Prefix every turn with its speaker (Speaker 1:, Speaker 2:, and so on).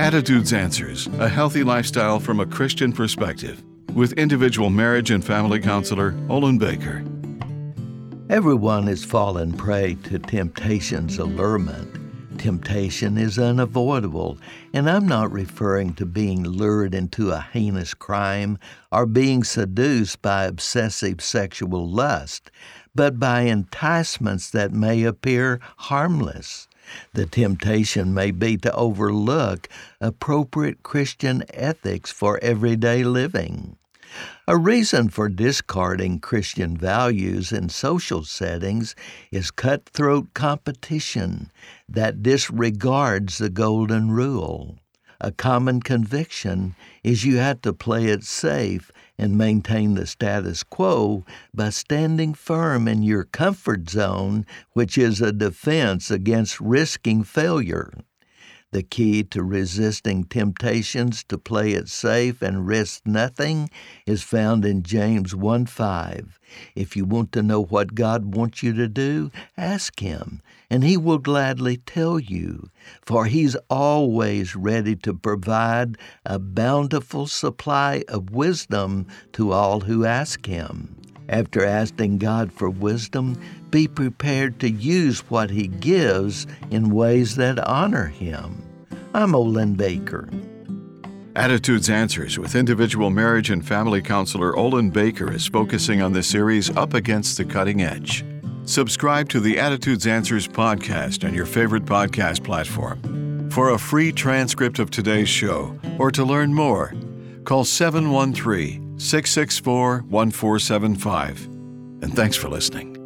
Speaker 1: Attitudes Answers A Healthy Lifestyle from a Christian Perspective with individual marriage and family counselor Olin Baker.
Speaker 2: Everyone has fallen prey to temptation's allurement. Temptation is unavoidable, and I'm not referring to being lured into a heinous crime or being seduced by obsessive sexual lust, but by enticements that may appear harmless. The temptation may be to overlook appropriate Christian ethics for everyday living. A reason for discarding Christian values in social settings is cutthroat competition that disregards the Golden Rule. A common conviction is you have to play it safe and maintain the status quo by standing firm in your comfort zone, which is a defense against risking failure. The key to resisting temptations to play it safe and risk nothing is found in James 1 5. If you want to know what God wants you to do, ask Him, and He will gladly tell you, for He's always ready to provide a bountiful supply of wisdom to all who ask Him. After asking God for wisdom, be prepared to use what He gives in ways that honor Him. I'm Olin Baker.
Speaker 1: Attitudes Answers with individual marriage and family counselor Olin Baker is focusing on the series Up Against the Cutting Edge. Subscribe to the Attitudes Answers podcast on your favorite podcast platform. For a free transcript of today's show or to learn more, call 713 664 1475. And thanks for listening.